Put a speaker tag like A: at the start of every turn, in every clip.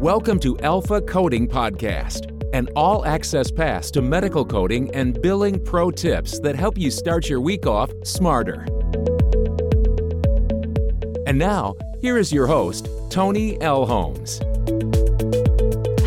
A: Welcome to Alpha Coding Podcast, an all access pass to medical coding and billing pro tips that help you start your week off smarter. And now, here is your host, Tony L. Holmes.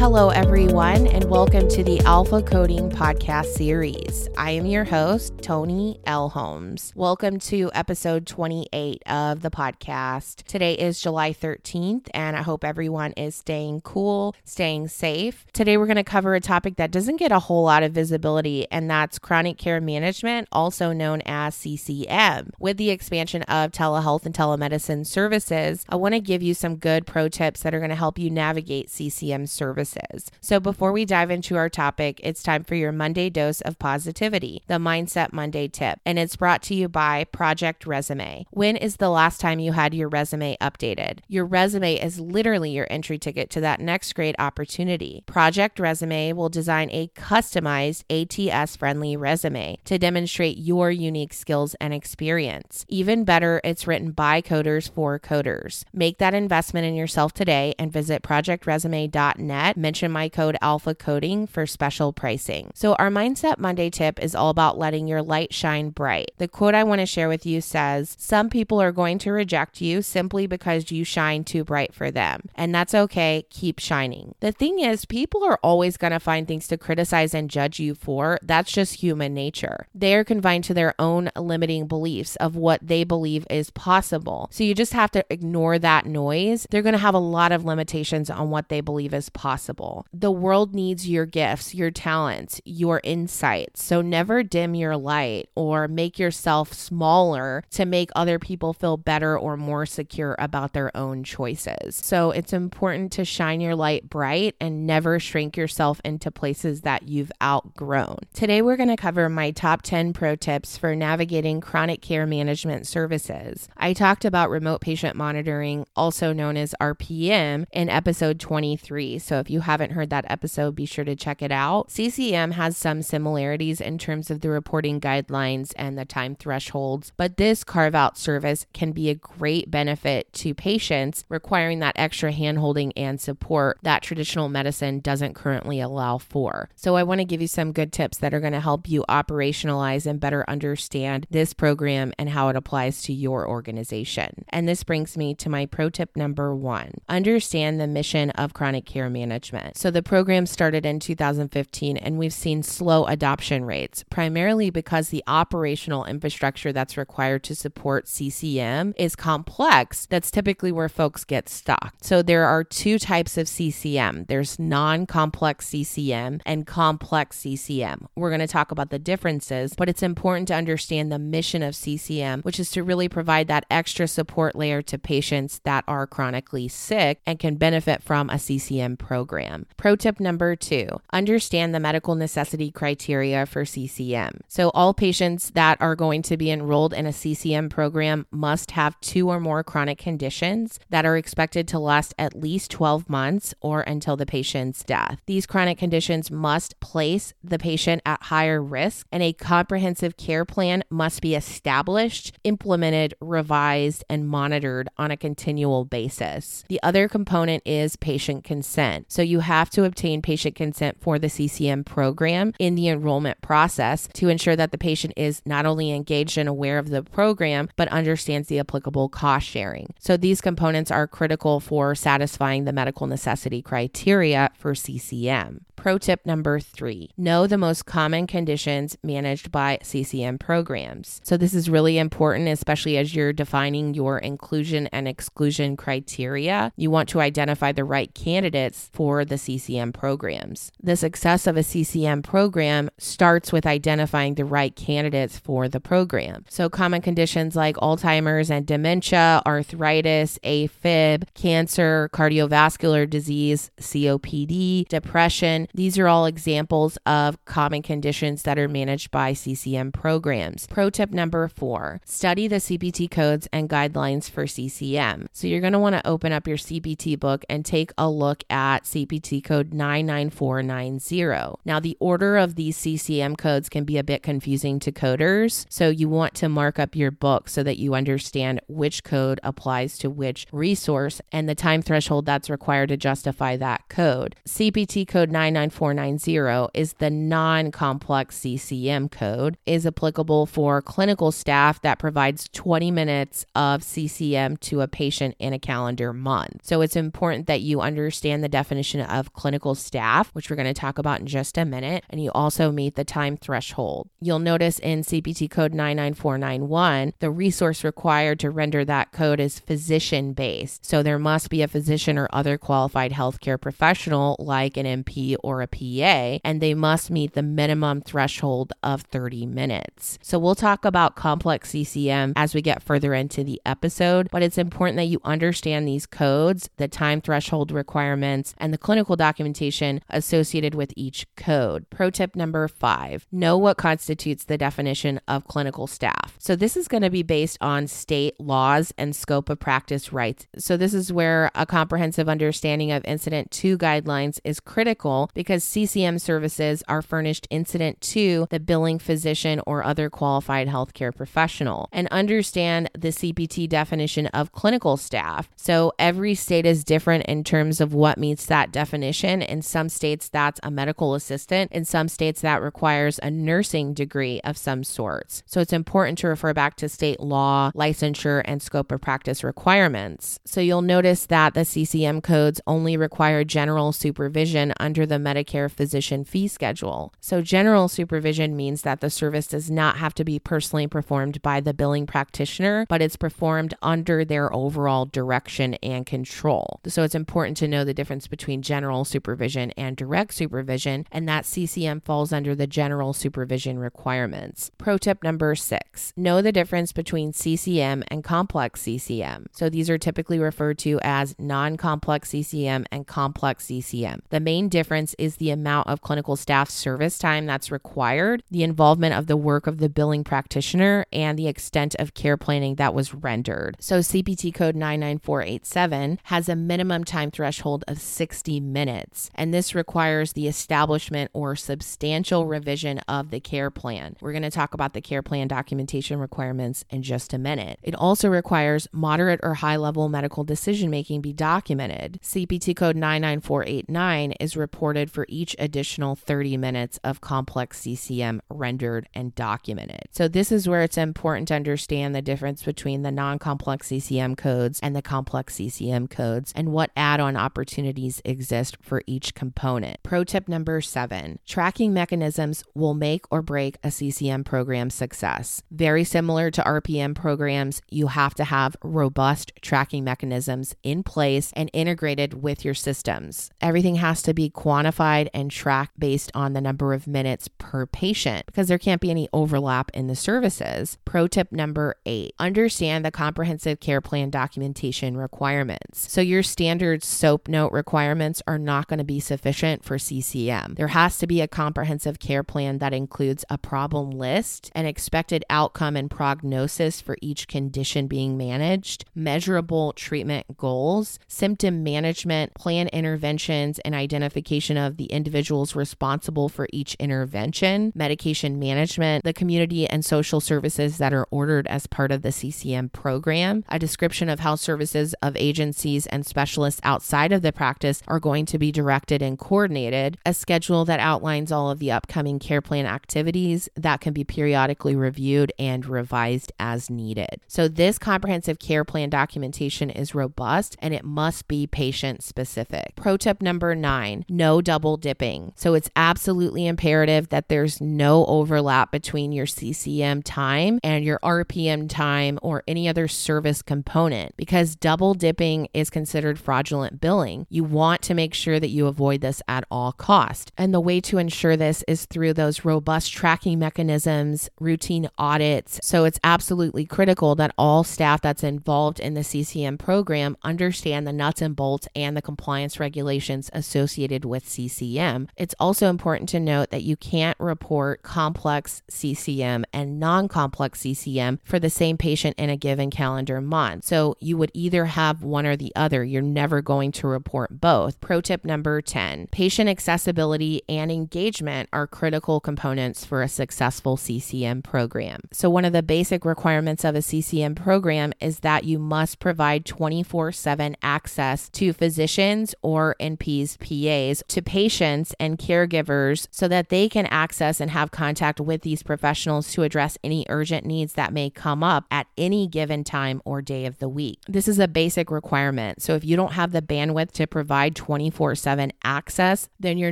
B: Hello, everyone, and welcome to the Alpha Coding Podcast Series. I am your host, Tony L. Holmes. Welcome to episode 28 of the podcast. Today is July 13th, and I hope everyone is staying cool, staying safe. Today, we're going to cover a topic that doesn't get a whole lot of visibility, and that's chronic care management, also known as CCM. With the expansion of telehealth and telemedicine services, I want to give you some good pro tips that are going to help you navigate CCM services services. So, before we dive into our topic, it's time for your Monday dose of positivity, the Mindset Monday tip, and it's brought to you by Project Resume. When is the last time you had your resume updated? Your resume is literally your entry ticket to that next great opportunity. Project Resume will design a customized ATS friendly resume to demonstrate your unique skills and experience. Even better, it's written by coders for coders. Make that investment in yourself today and visit projectresume.net mention my code Alpha Coding for special pricing. So, our Mindset Monday tip is all about letting your light shine bright. The quote I want to share with you says, Some people are going to reject you simply because you shine too bright for them. And that's okay. Keep shining. The thing is, people are always going to find things to criticize and judge you for. That's just human nature. They are confined to their own limiting beliefs of what they believe is possible. So, you just have to ignore that noise. They're going to have a lot of limitations on what they believe is possible possible. The world needs your gifts, your talents, your insights. So never dim your light or make yourself smaller to make other people feel better or more secure about their own choices. So it's important to shine your light bright and never shrink yourself into places that you've outgrown. Today, we're going to cover my top 10 pro tips for navigating chronic care management services. I talked about remote patient monitoring, also known as RPM, in episode 23. So if you haven't heard that episode, be sure to check it out. CCM has some similarities in terms of the reporting guidelines and the time thresholds, but this carve out service can be a great benefit to patients requiring that extra handholding and support that traditional medicine doesn't currently allow for. So, I want to give you some good tips that are going to help you operationalize and better understand this program and how it applies to your organization. And this brings me to my pro tip number one understand the mission of chronic care management management. So the program started in 2015 and we've seen slow adoption rates, primarily because the operational infrastructure that's required to support CCM is complex. That's typically where folks get stuck. So there are two types of CCM there's non complex CCM and complex CCM. We're going to talk about the differences, but it's important to understand the mission of CCM, which is to really provide that extra support layer to patients that are chronically sick and can benefit from a CCM program program. Pro tip number two understand the medical necessity criteria for CCM. So, all patients that are going to be enrolled in a CCM program must have two or more chronic conditions that are expected to last at least 12 months or until the patient's death. These chronic conditions must place the patient at higher risk, and a comprehensive care plan must be established, implemented, revised, and monitored on a continual basis. The other component is patient consent. So, you have to obtain patient consent for the CCM program in the enrollment process to ensure that the patient is not only engaged and aware of the program, but understands the applicable cost sharing. So these components are critical for satisfying the medical necessity criteria for CCM. Pro tip number three know the most common conditions managed by CCM programs. So, this is really important, especially as you're defining your inclusion and exclusion criteria. You want to identify the right candidates for the CCM programs. The success of a CCM program starts with identifying the right candidates for the program. So, common conditions like Alzheimer's and dementia, arthritis, AFib, cancer, cardiovascular disease, COPD, depression, These are all examples of common conditions that are managed by CCM programs. Pro tip number four study the CPT codes and guidelines for CCM. So you're going to want to open up your CPT book and take a look at CPT code 99490. Now, the order of these CCM codes can be a bit confusing to coders, so you want to mark up your book so that you understand which code applies to which resource and the time threshold that's required to justify that code. CPT code 99490 is the non complex CCM code, is applicable for clinical staff that provides 20 minutes of CCM to a patient in a calendar month. So it's important that you understand the definition of clinical staff, which we're going to talk about in just a minute, and you also meet the time threshold. You'll notice in CPT code 99491, the resource required to render that code is physician based. So there must be a physician or other qualified healthcare professional like an NP or a PA, and they must meet the minimum threshold of 30 minutes. So we'll talk about complex CCM as we get further into the episode, but it's important that you understand these codes, the time threshold requirements, and the clinical documentation associated with each code. Pro tip number five know what constitutes the definition of clinical staff. So this is going to be based on state laws and scope of practice rights. So this is where a comprehensive understanding of incident to guidelines is critical because CCM services are furnished incident to the billing physician or other qualified healthcare professional. And understand the CPT definition of clinical staff. So every state is different in terms of what meets that definition. In some states, that's a medical assistant. In some states, that requires a nursing degree of some sorts. So it's important to refer back to state law, licensure, and scope of practice requirements. So you'll notice that the CCM codes only require general supervision under the Medicare physician fee schedule. So general supervision means that the service does not have to be personally performed by the billing practitioner, but it's performed under their overall direction and control. So it's important to know the difference between general supervision and direct supervision, and that CCM falls under the general supervision requirements. Pro tip number six know the difference between CCM and complex CCM. So these are typically referred to as non complex CCM and complex CCM. The main difference is the amount of clinical staff service time that's required, the involvement of the work of the billing practitioner, and the extent of care planning that was rendered. So CPT code 99487 has a minimum time threshold of 60 minutes, and this requires the establishment or substantial revision of the care plan. We're going to talk about the care plan documentation requirements in just a minute. It also requires moderate or high level medical decision making be documented. CPT code 99489 is reported for each additional 30 minutes of complex CCM rendered and documented. So, this is where it's important to understand the difference between the non complex CCM codes and the complex CCM codes and what add on opportunities exist for each component. Pro tip number seven tracking mechanisms will make or break a CCM program success. Very similar to RPM programs, you have to have robust tracking mechanisms in place and integrated with your systems. Everything has to be quantified and tracked based on the number of minutes per patient because there can't be any overlap in the services. Pro tip number eight understand the comprehensive care plan documentation requirements. So, your standard SOAP note requirements are not going to be sufficient for CCM. There has to be a comprehensive care plan that includes a problem list, an expected outcome and prognosis for each condition being managed, measurable treatment goals, symptom management, plan interventions, and identification of the individuals responsible for each intervention, medication management, the community and social services that are ordered as part of the CCM program, a description of how services of agencies and specialists outside of the practice are going to be directed and coordinated, a schedule that outlines all of the upcoming care plan activities that can be periodically reviewed and revised as needed. So, this comprehensive care plan documentation is robust and it must be patient specific. Pro tip number nine no double dipping. So, it's absolutely imperative that there's no overlap between your CCM time and your RPM time or any other service component because double dipping is considered fraudulent billing. You want to make sure that you avoid this at all cost. And the way to ensure this is through those robust tracking mechanisms, routine audits. So it's absolutely critical that all staff that's involved in the CCM program understand the nuts and bolts and the compliance regulations associated with CCM. It's also important to note that you can't report complex CCM and non complex CCM for the same patient in a given calendar month. So you would either have one or the other. You're never going to report both. Pro tip number 10 patient accessibility and engagement are critical components for a successful CCM program. So, one of the basic requirements of a CCM program is that you must provide 24 7 access to physicians or NPs, PAs, to patients and caregivers so that they can access and have contact with these professionals to address any urgent needs that may come up at any given time or day of the week. This is a basic requirement. So, if you don't have the bandwidth to provide 24 7 access, then you're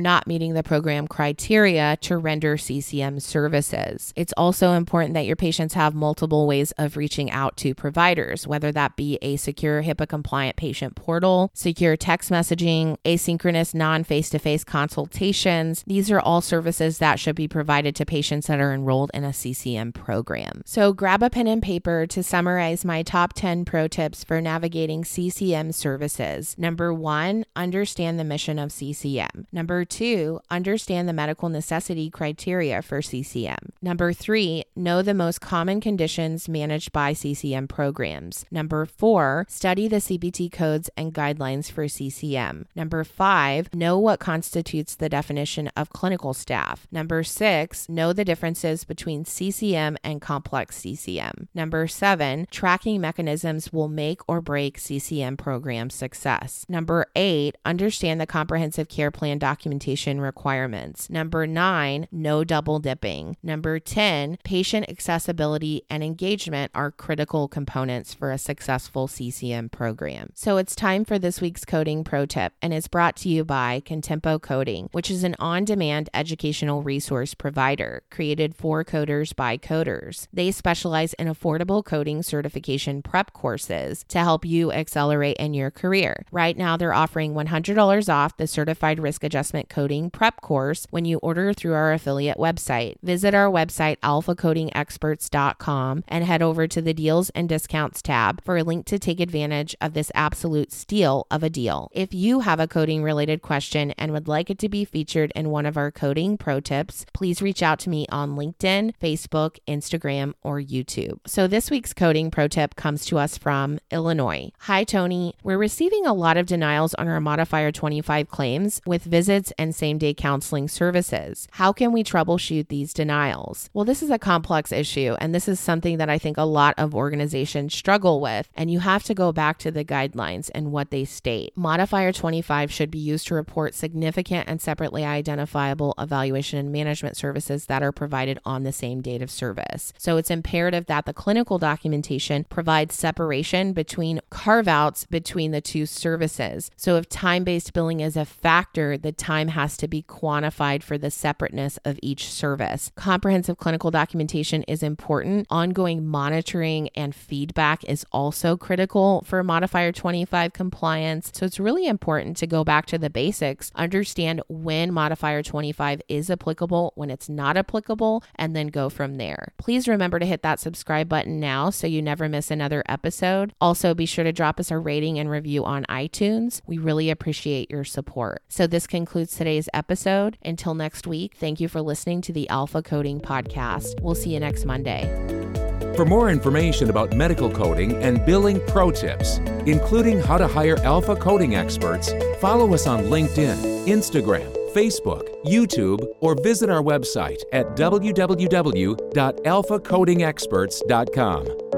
B: not meeting the program criteria to render CCM services. It's also important that your patients have multiple ways of reaching out to providers, whether that be a secure HIPAA compliant patient portal, secure text messaging, asynchronous non face to face consultations. These are all services that should be provided to patients that are enrolled in a CCM program. So grab a pen and paper to summarize my top 10 pro tips for navigating CCM services. Number one, understand the mission of CCM. Number two, understand the medical necessity criteria for CCM. Number three, know the most common conditions managed by CCM programs. Number four, study the CPT codes and guidelines for CCM. Number five, know what constitutes the definition of clinical staff. Number six, know the differences between CCM and complex CCM. Number seven, tracking mechanisms will make or break CCM program success. Number eight, understand the comprehensive care plan documentation requirements. Number nine, no double dipping. Number 10, patient accessibility and engagement are critical components for a successful CCM program. So it's time for this week's coding pro tip, and it's brought to you by Contempo Coding, which is an on demand educational resource provider created for coders by coders. They specialize in affordable coding certification prep courses to help you accelerate in your career. Right now, they're offering $100 off the Certified Risk Adjustment Coding Prep course when you order through our affiliate website. Visit our website, alphacodingexperts.com, and head over to the Deals and Discounts tab for a link to take advantage of this absolute steal of a deal. If you have a coding related question and would like it to be featured in one of our coding pro tips, please reach out to me on LinkedIn, Facebook, Instagram, or YouTube. So this week's coding pro tip comes to us from Illinois. Hi, Tony. We're receiving a lot of denials on our Modifier 25 claims with visits and same day counseling services. How can we troubleshoot these denials? Well, this is a complex issue, and this is something that I think a lot of organizations struggle with, and you have to go back to the guidelines and what they state. Modifier 25 should be used to report significant and separately identifiable evaluation and management services that are provided on the same date of service. So it's imperative that the clinical documentation provides separation between carve outs between the two services. So if time based billing is a factor, the time has to be quantified for the separateness of each service. Comprehensive clinical documentation is important. Ongoing monitoring and feedback is also critical for Modifier 25 compliance. So it's really important to go back to the basics, understand when Modifier 25 is applicable, when it's not applicable, and then go from there. Please remember to hit that subscribe button now so you never miss another episode. Also, be sure to drop us a rating and review on iTunes. We really appreciate your support. So, this concludes today's episode. Until next week, thank you for listening to the Alpha Coding Podcast. We'll see you next Monday.
A: For more information about medical coding and billing pro tips, including how to hire alpha coding experts, follow us on LinkedIn, Instagram, Facebook, YouTube, or visit our website at www.alphacodingexperts.com.